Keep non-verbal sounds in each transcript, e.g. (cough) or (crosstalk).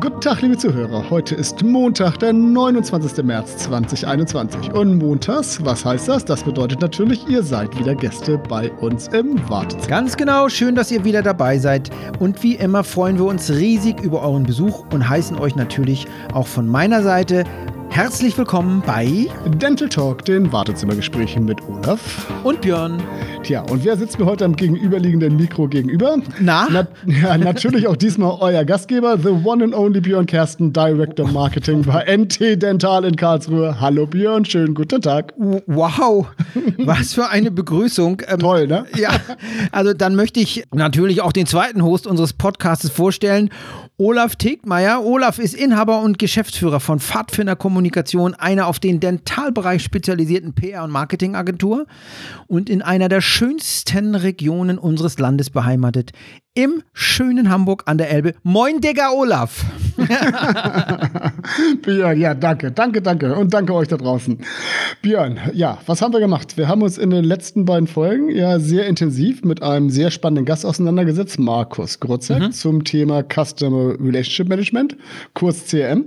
Guten Tag, liebe Zuhörer. Heute ist Montag, der 29. März 2021. Und montags, was heißt das? Das bedeutet natürlich, ihr seid wieder Gäste bei uns im Wartezimmer. Ganz genau, schön, dass ihr wieder dabei seid. Und wie immer freuen wir uns riesig über euren Besuch und heißen euch natürlich auch von meiner Seite Herzlich willkommen bei Dental Talk, den Wartezimmergesprächen mit Olaf und Björn. Tja, und wer sitzt mir heute am gegenüberliegenden Mikro gegenüber? Na? Na ja, natürlich auch diesmal euer Gastgeber, the one and only Björn Kersten, Director Marketing bei NT Dental in Karlsruhe. Hallo Björn, schönen guten Tag. Wow, was für eine Begrüßung. Ähm, Toll, ne? Ja, also dann möchte ich natürlich auch den zweiten Host unseres Podcasts vorstellen. Olaf Tegmeier. Olaf ist Inhaber und Geschäftsführer von Pfadfinder Kommunikation, einer auf den Dentalbereich spezialisierten PR- und Marketingagentur und in einer der schönsten Regionen unseres Landes beheimatet, im schönen Hamburg an der Elbe. Moin, Digga Olaf. (laughs) Björn, ja, danke, danke, danke und danke euch da draußen. Björn, ja, was haben wir gemacht? Wir haben uns in den letzten beiden Folgen ja sehr intensiv mit einem sehr spannenden Gast auseinandergesetzt, Markus Grutzek, mhm. zum Thema Customer Relationship Management, kurz CRM.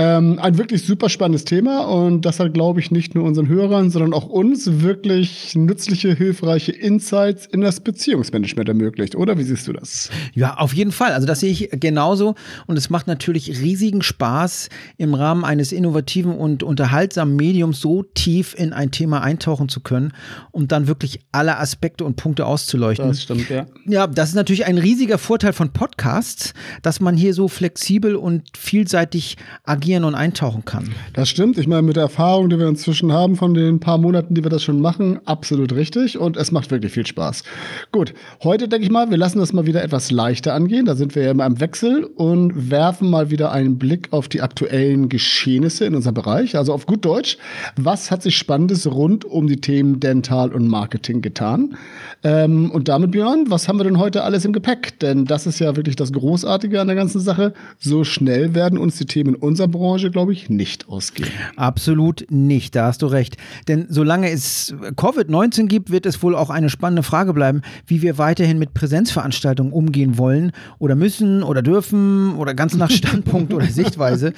Ähm, ein wirklich super spannendes Thema und das hat, glaube ich, nicht nur unseren Hörern, sondern auch uns wirklich nützliche, hilfreiche Insights in das Beziehungsmanagement ermöglicht, oder? Wie siehst du das? Ja, auf jeden Fall. Also das sehe ich genauso und es macht natürlich riesigen Spaß, im Rahmen eines innovativen und unterhaltsamen Mediums so tief in ein Thema eintauchen zu können und dann wirklich alle Aspekte und Punkte auszuleuchten. Das stimmt, ja. Ja, das ist natürlich ein riesiger Vorteil von Podcasts, dass man hier so flexibel und vielseitig agiert agieren und eintauchen kann. Das stimmt. Ich meine, mit der Erfahrung, die wir inzwischen haben von den paar Monaten, die wir das schon machen, absolut richtig. Und es macht wirklich viel Spaß. Gut, heute denke ich mal, wir lassen das mal wieder etwas leichter angehen. Da sind wir ja immer im Wechsel und werfen mal wieder einen Blick auf die aktuellen Geschehnisse in unserem Bereich. Also auf gut Deutsch, was hat sich Spannendes rund um die Themen Dental und Marketing getan? Ähm, und damit, Björn, was haben wir denn heute alles im Gepäck? Denn das ist ja wirklich das Großartige an der ganzen Sache. So schnell werden uns die Themen in unserer Branche, glaube ich, nicht ausgehen. Absolut nicht, da hast du recht. Denn solange es Covid-19 gibt, wird es wohl auch eine spannende Frage bleiben, wie wir weiterhin mit Präsenzveranstaltungen umgehen wollen oder müssen oder dürfen oder ganz nach (laughs) Standpunkt oder Sichtweise.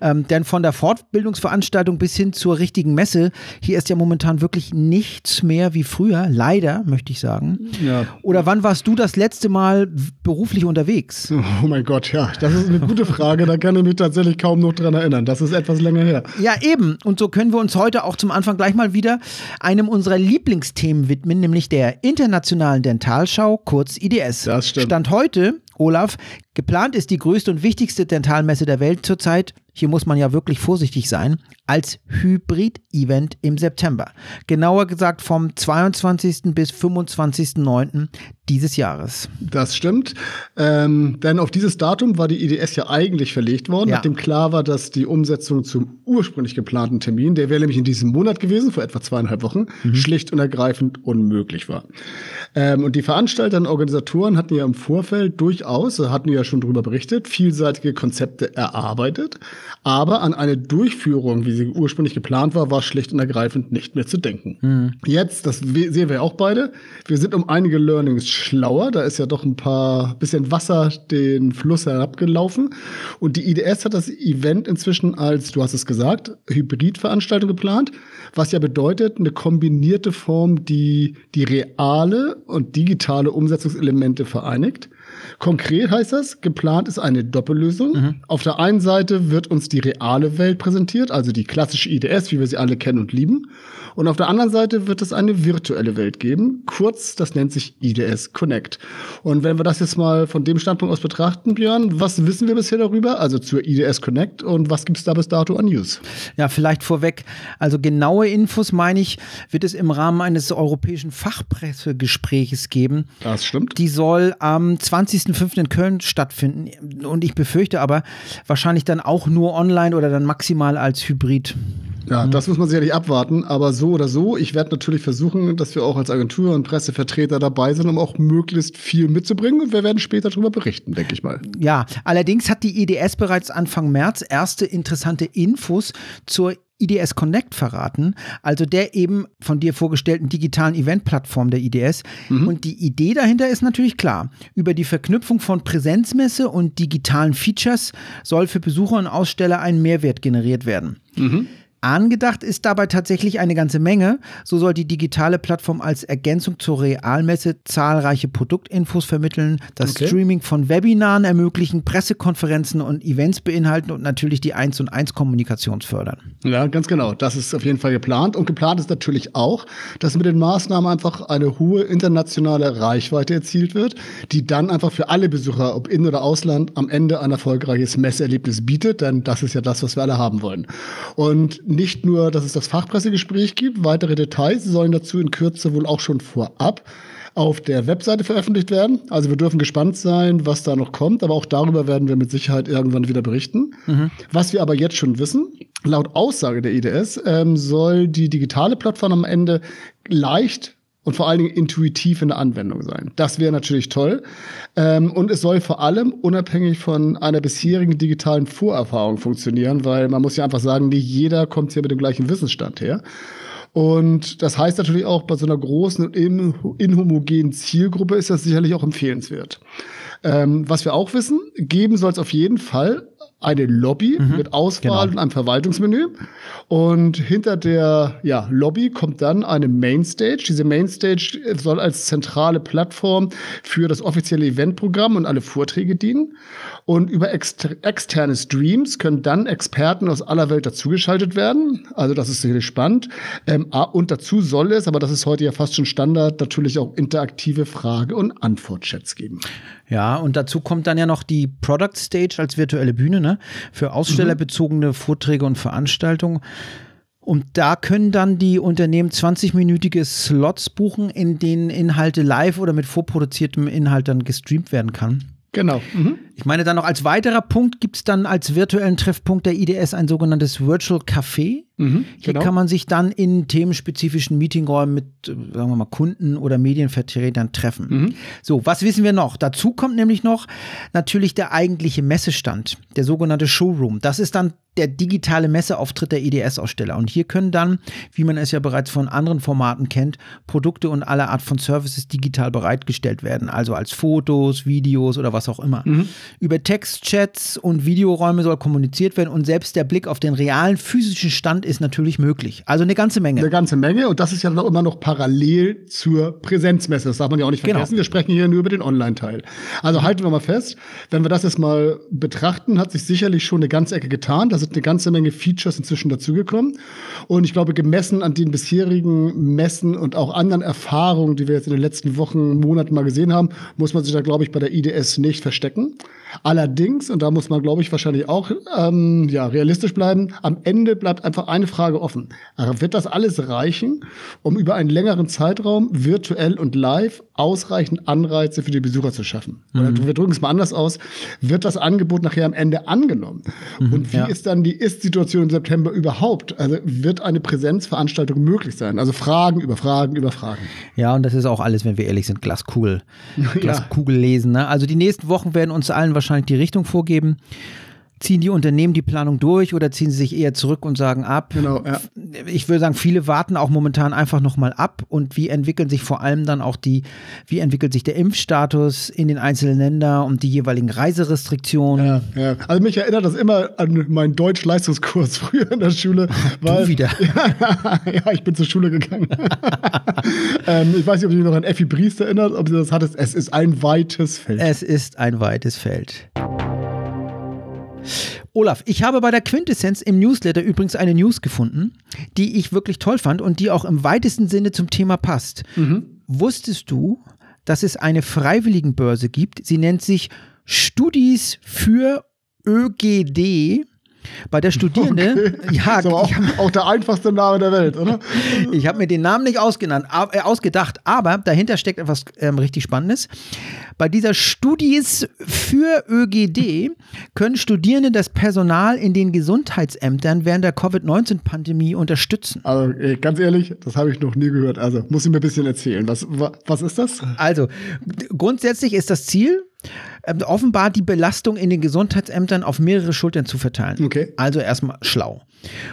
Ähm, denn von der Fortbildungsveranstaltung bis hin zur richtigen Messe, hier ist ja momentan wirklich nichts mehr wie früher, leider, möchte ich sagen. Ja. Oder wann warst du das letzte Mal beruflich unterwegs? Oh mein Gott, ja, das ist eine gute Frage. da kann ich mich tatsächlich kaum noch dran erinnern. Das ist etwas länger her. Ja, eben. Und so können wir uns heute auch zum Anfang gleich mal wieder einem unserer Lieblingsthemen widmen, nämlich der Internationalen Dentalschau, kurz IDS. Das stimmt. Stand heute Olaf, geplant ist die größte und wichtigste Dentalmesse der Welt zurzeit hier muss man ja wirklich vorsichtig sein, als Hybrid-Event im September. Genauer gesagt vom 22. bis 25.09. dieses Jahres. Das stimmt. Ähm, denn auf dieses Datum war die IDS ja eigentlich verlegt worden, ja. nachdem klar war, dass die Umsetzung zum ursprünglich geplanten Termin, der wäre nämlich in diesem Monat gewesen, vor etwa zweieinhalb Wochen, mhm. schlicht und ergreifend unmöglich war. Ähm, und die Veranstalter und Organisatoren hatten ja im Vorfeld durchaus, hatten ja schon darüber berichtet, vielseitige Konzepte erarbeitet. Aber an eine Durchführung, wie sie ursprünglich geplant war, war schlicht und ergreifend nicht mehr zu denken. Mhm. Jetzt, das sehen wir auch beide, wir sind um einige Learnings schlauer. Da ist ja doch ein paar bisschen Wasser den Fluss herabgelaufen. Und die IDS hat das Event inzwischen als, du hast es gesagt, Hybridveranstaltung geplant, was ja bedeutet, eine kombinierte Form, die die reale und digitale Umsetzungselemente vereinigt. Konkret heißt das, geplant ist eine Doppellösung. Mhm. Auf der einen Seite wird uns die reale Welt präsentiert, also die klassische IDS, wie wir sie alle kennen und lieben. Und auf der anderen Seite wird es eine virtuelle Welt geben. Kurz, das nennt sich IDS Connect. Und wenn wir das jetzt mal von dem Standpunkt aus betrachten, Björn, was wissen wir bisher darüber? Also zur IDS Connect und was gibt es da bis dato an News? Ja, vielleicht vorweg. Also genaue Infos, meine ich, wird es im Rahmen eines europäischen Fachpressegespräches geben. Das stimmt. Die soll am 20.05. in Köln stattfinden. Und ich befürchte aber wahrscheinlich dann auch nur online oder dann maximal als Hybrid. Ja, mhm. das muss man sicherlich abwarten, aber so oder so, ich werde natürlich versuchen, dass wir auch als Agentur und Pressevertreter dabei sind, um auch möglichst viel mitzubringen und wir werden später darüber berichten, denke ich mal. Ja, allerdings hat die IDS bereits Anfang März erste interessante Infos zur IDS Connect verraten, also der eben von dir vorgestellten digitalen Eventplattform der IDS. Mhm. Und die Idee dahinter ist natürlich klar. Über die Verknüpfung von Präsenzmesse und digitalen Features soll für Besucher und Aussteller ein Mehrwert generiert werden. Mhm. Angedacht ist dabei tatsächlich eine ganze Menge. So soll die digitale Plattform als Ergänzung zur Realmesse zahlreiche Produktinfos vermitteln, das okay. Streaming von Webinaren ermöglichen, Pressekonferenzen und Events beinhalten und natürlich die 1 und 1 Kommunikation fördern. Ja, ganz genau. Das ist auf jeden Fall geplant. Und geplant ist natürlich auch, dass mit den Maßnahmen einfach eine hohe internationale Reichweite erzielt wird, die dann einfach für alle Besucher, ob in oder ausland, am Ende ein erfolgreiches Messerlebnis bietet. Denn das ist ja das, was wir alle haben wollen. Und nicht nur, dass es das Fachpressegespräch gibt, weitere Details sollen dazu in Kürze wohl auch schon vorab auf der Webseite veröffentlicht werden. Also wir dürfen gespannt sein, was da noch kommt, aber auch darüber werden wir mit Sicherheit irgendwann wieder berichten. Mhm. Was wir aber jetzt schon wissen, laut Aussage der IDS ähm, soll die digitale Plattform am Ende leicht und vor allen Dingen intuitiv in der Anwendung sein. Das wäre natürlich toll. Ähm, und es soll vor allem unabhängig von einer bisherigen digitalen Vorerfahrung funktionieren, weil man muss ja einfach sagen, nicht jeder kommt hier mit dem gleichen Wissensstand her. Und das heißt natürlich auch, bei so einer großen und inhomogenen Zielgruppe ist das sicherlich auch empfehlenswert. Ähm, was wir auch wissen, geben soll es auf jeden Fall eine Lobby mhm, mit Auswahl genau. und einem Verwaltungsmenü. Und hinter der ja, Lobby kommt dann eine Mainstage. Diese Mainstage soll als zentrale Plattform für das offizielle Eventprogramm und alle Vorträge dienen. Und über exter externe Streams können dann Experten aus aller Welt dazugeschaltet werden. Also das ist sicherlich spannend. Ähm, und dazu soll es, aber das ist heute ja fast schon Standard, natürlich auch interaktive Frage- und Antwortchats geben. Ja, und dazu kommt dann ja noch die Product Stage als virtuelle Bühne ne? Für ausstellerbezogene mhm. Vorträge und Veranstaltungen. Und da können dann die Unternehmen 20-minütige Slots buchen, in denen Inhalte live oder mit vorproduziertem Inhalt dann gestreamt werden kann. Genau. Mhm. Ich meine, dann noch als weiterer Punkt gibt es dann als virtuellen Treffpunkt der IDS ein sogenanntes Virtual Café. Mhm, Hier genau. kann man sich dann in themenspezifischen Meetingräumen mit, äh, sagen wir mal, Kunden oder Medienvertretern treffen. Mhm. So, was wissen wir noch? Dazu kommt nämlich noch natürlich der eigentliche Messestand, der sogenannte Showroom. Das ist dann der digitale Messeauftritt der IDS-Aussteller. Und hier können dann, wie man es ja bereits von anderen Formaten kennt, Produkte und alle Art von Services digital bereitgestellt werden. Also als Fotos, Videos oder was auch immer. Mhm. Über Textchats und Videoräume soll kommuniziert werden und selbst der Blick auf den realen physischen Stand ist natürlich möglich. Also eine ganze Menge. Eine ganze Menge und das ist ja noch immer noch parallel zur Präsenzmesse. Das darf man ja auch nicht genau. vergessen. Genau. Wir sprechen hier nur über den Online-Teil. Also halten wir mal fest, wenn wir das jetzt mal betrachten, hat sich sicherlich schon eine ganze Ecke getan. Da sind eine ganze Menge Features inzwischen dazugekommen. Und ich glaube, gemessen an den bisherigen Messen und auch anderen Erfahrungen, die wir jetzt in den letzten Wochen, Monaten mal gesehen haben, muss man sich da, glaube ich, bei der IDS nicht verstecken. Allerdings, und da muss man, glaube ich, wahrscheinlich auch ähm, ja, realistisch bleiben, am Ende bleibt einfach eine Frage offen. Wird das alles reichen, um über einen längeren Zeitraum virtuell und live ausreichend Anreize für die Besucher zu schaffen? Mhm. Oder wir drücken es mal anders aus. Wird das Angebot nachher am Ende angenommen? Mhm, und wie ja. ist dann die Ist-Situation im September überhaupt? Also wird eine Präsenzveranstaltung möglich sein? Also Fragen über Fragen über Fragen. Ja, und das ist auch alles, wenn wir ehrlich sind, Glaskugel. (laughs) Glaskugel lesen. Ne? Also die nächsten Wochen werden uns allen wahrscheinlich die Richtung vorgeben. Ziehen die Unternehmen die Planung durch oder ziehen sie sich eher zurück und sagen ab? Genau, ja. Ich würde sagen, viele warten auch momentan einfach nochmal ab und wie entwickeln sich vor allem dann auch die, wie entwickelt sich der Impfstatus in den einzelnen Ländern und die jeweiligen Reiserestriktionen? Ja, ja. Also mich erinnert das immer an meinen Deutsch-Leistungskurs (laughs) früher in der Schule. Weil, du wieder. (laughs) Ja, ja, ich bin zur Schule gegangen. (laughs) ähm, ich weiß nicht, ob du dich noch an Effi Briest erinnert, ob sie das hattest. Es ist ein weites Feld. Es ist ein weites Feld. Olaf, ich habe bei der Quintessenz im Newsletter übrigens eine News gefunden, die ich wirklich toll fand und die auch im weitesten Sinne zum Thema passt. Mhm. Wusstest du, dass es eine Freiwilligenbörse gibt? Sie nennt sich Studis für ÖGD. Bei der Studierende, okay. (laughs) ja, so auch, hab, auch, der einfachste Name der Welt, oder? (laughs) ich habe mir den Namen nicht ausgenannt, äh, ausgedacht, aber dahinter steckt etwas ähm, richtig Spannendes. Bei dieser Studis für ÖGD können Studierende das Personal in den Gesundheitsämtern während der Covid-19-Pandemie unterstützen. Also ey, ganz ehrlich, das habe ich noch nie gehört. Also muss ich mir ein bisschen erzählen. Was, was ist das? Also grundsätzlich ist das Ziel, ähm, offenbar die Belastung in den Gesundheitsämtern auf mehrere Schultern zu verteilen. Okay. Also erstmal schlau.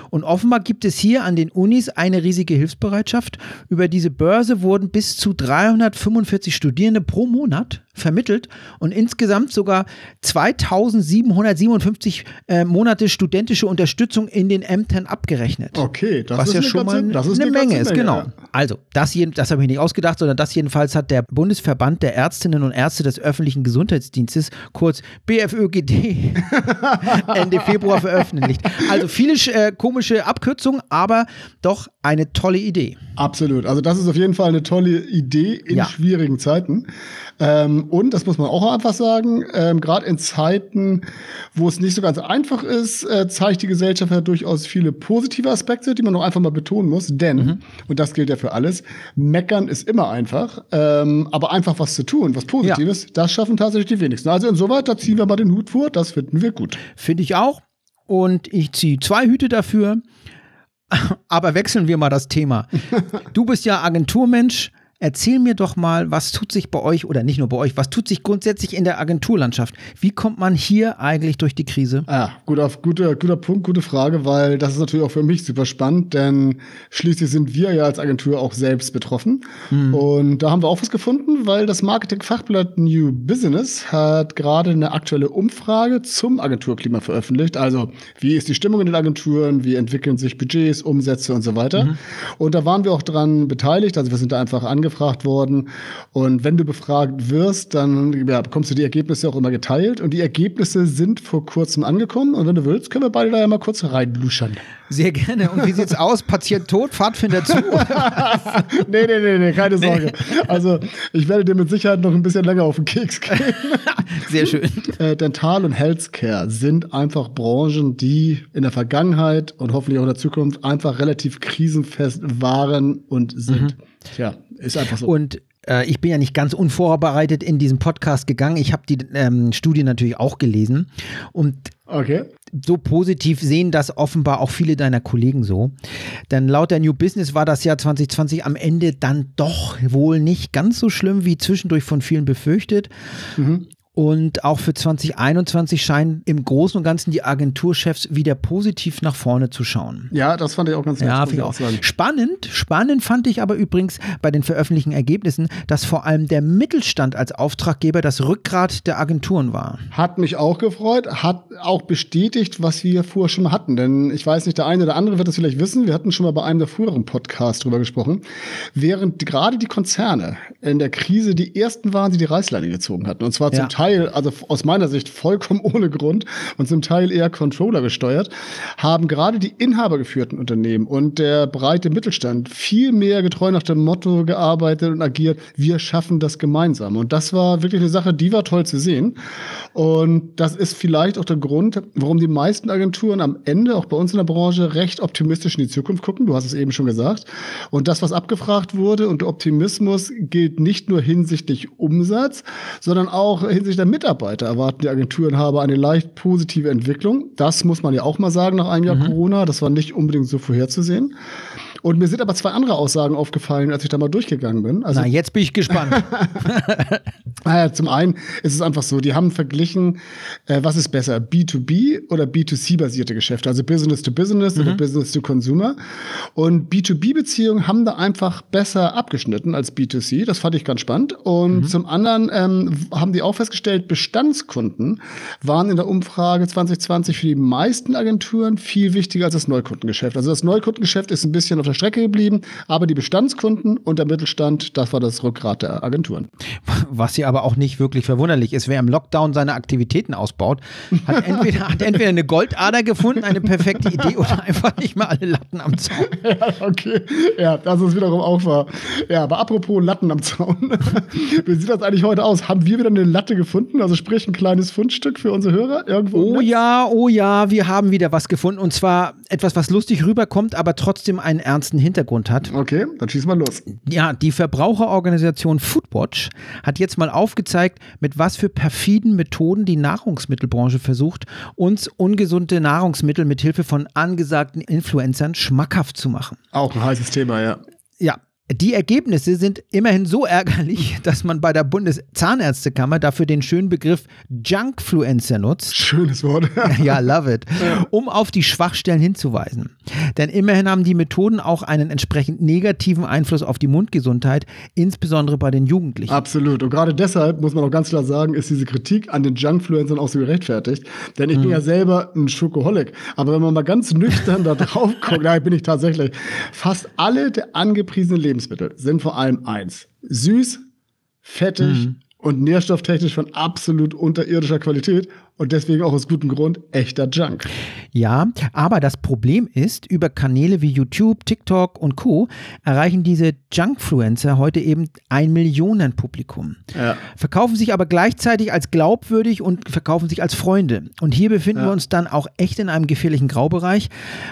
Und offenbar gibt es hier an den Unis eine riesige Hilfsbereitschaft. Über diese Börse wurden bis zu 345 Studierende pro Monat vermittelt und insgesamt sogar 2757 äh, Monate studentische Unterstützung in den Ämtern abgerechnet. Okay, das was ist ja schon mal das ist eine, eine Menge ist. Genau. Ja. Also, das, das habe ich nicht ausgedacht, sondern das jedenfalls hat der Bundesverband der Ärztinnen und Ärzte des öffentlichen Gesundheitsdienstes, kurz BFÖGD, (laughs) Ende Februar veröffentlicht. Also viele äh, komische Abkürzungen, aber doch eine tolle Idee. Absolut. Also das ist auf jeden Fall eine tolle Idee in ja. schwierigen Zeiten. Ähm, und, das muss man auch einfach sagen, ähm, gerade in Zeiten, wo es nicht so ganz einfach ist, äh, zeigt die Gesellschaft ja durchaus viele positive Aspekte, die man auch einfach mal betonen muss. Denn, mhm. und das gilt ja für alles, meckern ist immer einfach, ähm, aber einfach was zu tun, was Positives, ja. das schaffen tatsächlich die wenigsten. Also insoweit, da ziehen wir mal den Hut vor, das finden wir gut. Finde ich auch. Und ich ziehe zwei Hüte dafür. (laughs) Aber wechseln wir mal das Thema. (laughs) Du bist ja Agenturmensch. Erzähl mir doch mal, was tut sich bei euch oder nicht nur bei euch, was tut sich grundsätzlich in der Agenturlandschaft? Wie kommt man hier eigentlich durch die Krise? Ja, guter, guter, guter Punkt, gute Frage, weil das ist natürlich auch für mich super spannend, denn schließlich sind wir ja als Agentur auch selbst betroffen. Mhm. Und da haben wir auch was gefunden, weil das Marketing-Fachblatt New Business hat gerade eine aktuelle Umfrage zum Agenturklima veröffentlicht. Also, wie ist die Stimmung in den Agenturen? Wie entwickeln sich Budgets, Umsätze und so weiter? Mhm. Und da waren wir auch dran beteiligt. Also, wir sind da einfach angefangen angefragt worden. Und wenn du befragt wirst, dann ja, bekommst du die Ergebnisse auch immer geteilt. Und die Ergebnisse sind vor kurzem angekommen. Und wenn du willst, können wir beide da ja mal kurz reinluschern. Sehr gerne. Und wie sieht's aus? Patient tot, Pfadfinder zu? (laughs) nee, nee, nee, nee, keine Sorge. Nee. Also, ich werde dir mit Sicherheit noch ein bisschen länger auf den Keks gehen. (laughs) Sehr schön. Äh, Dental und Healthcare sind einfach Branchen, die in der Vergangenheit und hoffentlich auch in der Zukunft einfach relativ krisenfest waren und sind. Mhm. Tja, ist einfach so. Und äh, ich bin ja nicht ganz unvorbereitet in diesen Podcast gegangen. Ich habe die ähm, Studie natürlich auch gelesen. Und okay. so positiv sehen das offenbar auch viele deiner Kollegen so. Denn laut der New Business war das Jahr 2020 am Ende dann doch wohl nicht ganz so schlimm wie zwischendurch von vielen befürchtet. Mhm. Und auch für 2021 scheinen im Großen und Ganzen die Agenturchefs wieder positiv nach vorne zu schauen. Ja, das fand ich auch ganz nett. Ja, ich auch sagen. Spannend, spannend fand ich aber übrigens bei den veröffentlichten Ergebnissen, dass vor allem der Mittelstand als Auftraggeber das Rückgrat der Agenturen war. Hat mich auch gefreut, hat auch bestätigt, was wir vorher schon mal hatten. Denn ich weiß nicht, der eine oder andere wird das vielleicht wissen. Wir hatten schon mal bei einem der früheren Podcasts drüber gesprochen. Während gerade die Konzerne in der Krise die ersten waren, die die Reißleine gezogen hatten. Und zwar ja. zum Teil Teil, also aus meiner Sicht vollkommen (laughs) ohne Grund und zum Teil eher Controller gesteuert, haben gerade die inhabergeführten Unternehmen und der breite Mittelstand viel mehr getreu nach dem Motto gearbeitet und agiert, wir schaffen das gemeinsam. Und das war wirklich eine Sache, die war toll zu sehen. Und das ist vielleicht auch der Grund, warum die meisten Agenturen am Ende, auch bei uns in der Branche, recht optimistisch in die Zukunft gucken. Du hast es eben schon gesagt. Und das, was abgefragt wurde und Optimismus gilt nicht nur hinsichtlich Umsatz, sondern auch hinsichtlich der Mitarbeiter erwarten die Agenturenhaber eine leicht positive Entwicklung. Das muss man ja auch mal sagen nach einem Jahr mhm. Corona. Das war nicht unbedingt so vorherzusehen. Und mir sind aber zwei andere Aussagen aufgefallen, als ich da mal durchgegangen bin. Also, Na, jetzt bin ich gespannt. (laughs) naja, zum einen ist es einfach so, die haben verglichen, äh, was ist besser, B2B oder B2C-basierte Geschäfte, also Business to Business mhm. oder Business to Consumer. Und B2B-Beziehungen haben da einfach besser abgeschnitten als B2C. Das fand ich ganz spannend. Und mhm. zum anderen ähm, haben die auch festgestellt, Bestandskunden waren in der Umfrage 2020 für die meisten Agenturen viel wichtiger als das Neukundengeschäft. Also das Neukundengeschäft ist ein bisschen auf der Strecke geblieben, aber die Bestandskunden und der Mittelstand, das war das Rückgrat der Agenturen. Was ja aber auch nicht wirklich verwunderlich ist. Wer im Lockdown seine Aktivitäten ausbaut, hat (laughs) entweder, hat entweder eine Goldader gefunden, eine perfekte Idee oder einfach nicht mehr alle Latten am Zaun. (laughs) Ja, okay. Ja, das ist wiederum auch wahr. Ja, aber apropos Latten am Zaun. (laughs) Wie sieht das eigentlich heute aus? Haben wir wieder eine Latte gefunden? Also sprich ein kleines Fundstück für unsere Hörer irgendwo? Oh ja, oh ja, wir haben wieder was gefunden. Und zwar etwas, was lustig rüberkommt, aber trotzdem einen ernsten Hintergrund hat. Okay, dann schießen wir los. Ja, die Verbraucherorganisation Foodwatch hat jetzt mal aufgezeigt, mit was für perfiden Methoden die Nahrungsmittelbranche versucht, uns ungesunde Nahrungsmittel mit Hilfe von angesagten Influencern schmackhaft zu machen. Auch ein heißes Thema, ja. Ja, Die Ergebnisse sind immerhin so ärgerlich, (laughs) dass man bei der Bundeszahnärztekammer dafür den schönen Begriff Junkfluencer nutzt. Schönes Wort. (laughs) ja, love it. Um auf die Schwachstellen hinzuweisen. Denn immerhin haben die Methoden auch einen entsprechend negativen Einfluss auf die Mundgesundheit, insbesondere bei den Jugendlichen. Absolut. Und gerade deshalb muss man auch ganz klar sagen, ist diese Kritik an den Junkfluencern auch so gerechtfertigt. Denn ich mhm. bin ja selber ein Schokoholic. Aber wenn man mal ganz nüchtern da drauf guckt, (laughs) da bin ich tatsächlich, fast alle der angepriesenen Lebensmittel Lebensmittel sind vor allem eins: süß, fettig mhm. und nährstofftechnisch von absolut unterirdischer Qualität und deswegen auch aus gutem Grund echter Junk. Ja, aber das Problem ist, über Kanäle wie YouTube, TikTok und Co. erreichen diese Junkfluencer heute eben ein Millionenpublikum. Ja. Verkaufen sich aber gleichzeitig als glaubwürdig und verkaufen sich als Freunde. Und hier befinden ja. wir uns dann auch echt in einem gefährlichen Graubereich,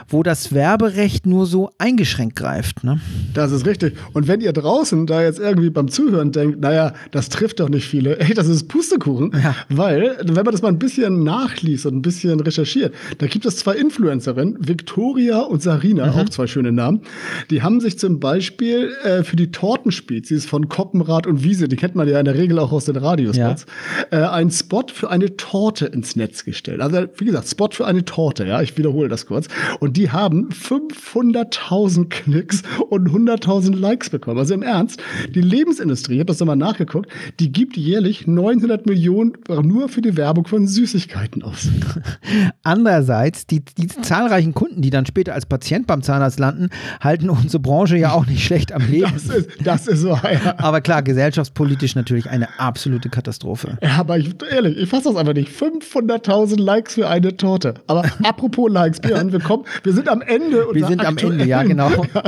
wo das Werberecht nur so eingeschränkt greift. Ne? Das ist richtig. Und wenn ihr draußen da jetzt irgendwie beim Zuhören denkt, naja, das trifft doch nicht viele, ey, das ist Pustekuchen, ja. weil, wenn man das mal ein bisschen bisschen nachliest und ein bisschen recherchiert, da gibt es zwei Influencerinnen, Victoria und Sarina, mhm. auch zwei schöne Namen. Die haben sich zum Beispiel äh, für die Tortenspezies von Koppenrad und Wiese, die kennt man ja in der Regel auch aus den Radiospots, ja. äh, einen Spot für eine Torte ins Netz gestellt. Also wie gesagt, Spot für eine Torte, ja, ich wiederhole das kurz. Und die haben 500.000 Klicks und 100.000 Likes bekommen. Also im Ernst, die Lebensindustrie, ich habe das nochmal nachgeguckt, die gibt jährlich 900 Millionen nur für die Werbung von Süß Süßigkeiten aus. (laughs) Andererseits, die, die zahlreichen Kunden, die dann später als Patient beim Zahnarzt landen, halten unsere Branche ja auch nicht schlecht am Leben. Das ist, das ist so, ja. Aber klar, gesellschaftspolitisch natürlich eine absolute Katastrophe. Ja, aber ich, ehrlich, ich fasse das einfach nicht. 500.000 Likes für eine Torte. Aber (laughs) apropos Likes, Björn, wir, kommen, wir sind am Ende. Wir sind am Ende, ja, genau. (laughs) ja,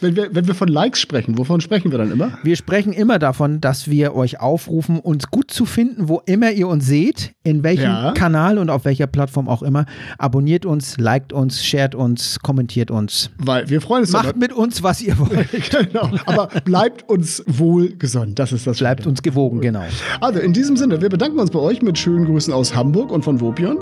wenn wir, wenn wir von Likes sprechen, wovon sprechen wir dann immer? Wir sprechen immer davon, dass wir euch aufrufen, uns gut zu finden, wo immer ihr uns seht in welchem ja. Kanal und auf welcher Plattform auch immer. Abonniert uns, liked uns, shared uns, kommentiert uns. Weil wir freuen uns. Macht mit uns, was ihr wollt. (laughs) genau. Aber bleibt uns wohlgesonnen. Das ist das. Bleibt uns gewogen, genau. Also in diesem Sinne, wir bedanken uns bei euch mit schönen Grüßen aus Hamburg und von Wopion.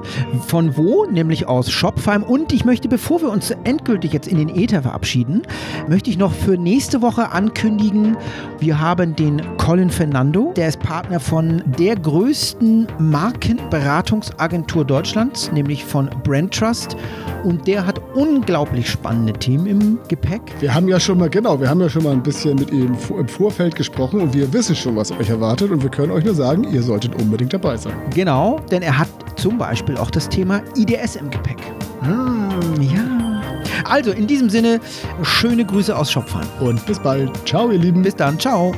Von wo? Nämlich aus Shopfheim. Und ich möchte, bevor wir uns endgültig jetzt in den Äther verabschieden, möchte ich noch für nächste Woche ankündigen, wir haben den Colin Fernando, der ist Partner von der größten Markenberatungsagentur Deutschlands, nämlich von Brand Trust. Und der hat unglaublich spannende Themen im Gepäck. Wir haben ja schon mal, genau, wir haben ja schon mal ein bisschen mit ihm im Vorfeld gesprochen und wir wissen schon, was euch erwartet. Und wir können euch nur sagen, ihr solltet unbedingt dabei sein. Genau, denn er hat zum Beispiel auch das Thema IDS im Gepäck. Hm, ja. Also in diesem Sinne, schöne Grüße aus Schopfheim. Und bis bald. Ciao, ihr Lieben. Bis dann. Ciao.